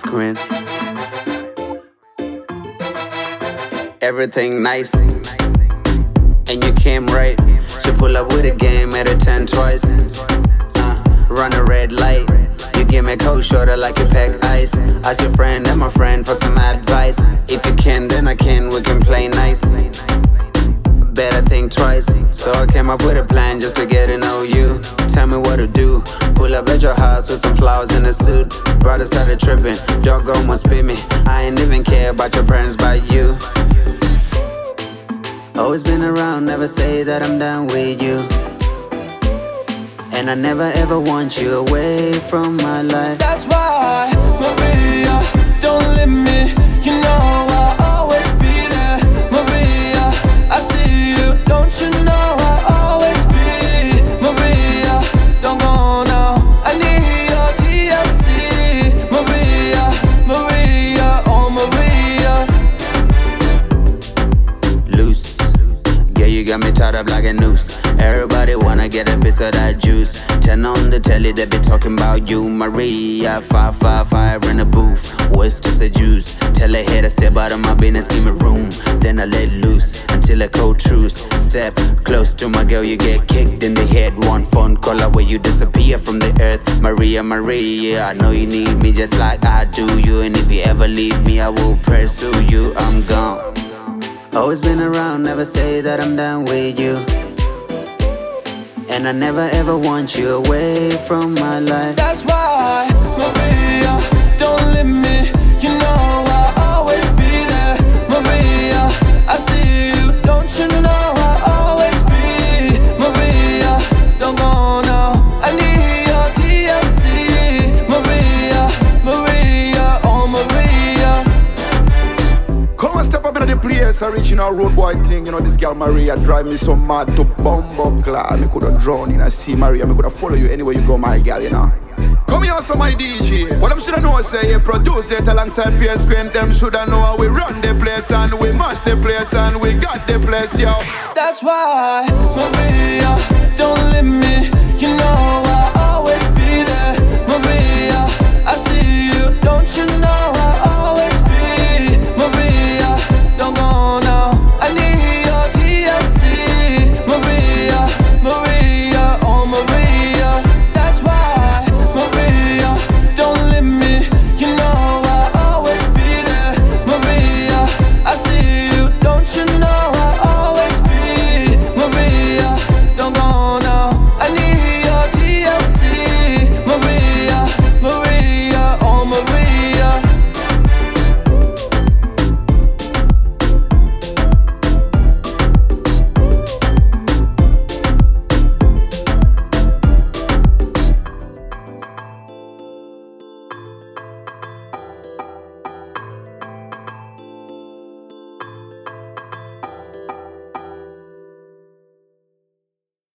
Queen. Everything nice, and you came right. She pull up with a game at a 10 twice. Uh, run a red light. You give me cold shoulder like you pack ice. Ask your friend and my friend for some advice. If you can, then I can. We can play nice better think twice. So I came up with a plan just to get to know you. Tell me what to do. Pull up at your house with some flowers in a suit. Brother started tripping, dog almost bit me. I ain't even care about your parents, but you. Always been around, never say that I'm done with you. And I never ever want you away from my life. That's why, Maria, don't leave me. You know tied up like a noose. Everybody wanna get a piece of that juice. Turn on the telly, they be talking about you, Maria. Five, five, five in the booth. What's to seduce? Tell a to step out of my business, give me room. Then I let loose until I code truce. Step close to my girl, you get kicked in the head. One phone call away, you disappear from the earth. Maria, Maria, I know you need me just like I do you. And if you ever leave me, I will pursue you. I'm gone. Always been around, never say that I'm done with you. And I never ever want you away from my life. That's why, Maria, don't leave me. You know place, original road boy thing. You know, this girl Maria drive me so mad to bumbo clad. Me coulda drown in a sea Maria. Me coulda follow you anywhere you go, my girl, you know. Come here, so my DJ. What them shoulda know say you produce that alongside PS Quint. Them shoulda know how we run the place and we mash the place and we got the place, yo. That's why, Maria, don't leave me.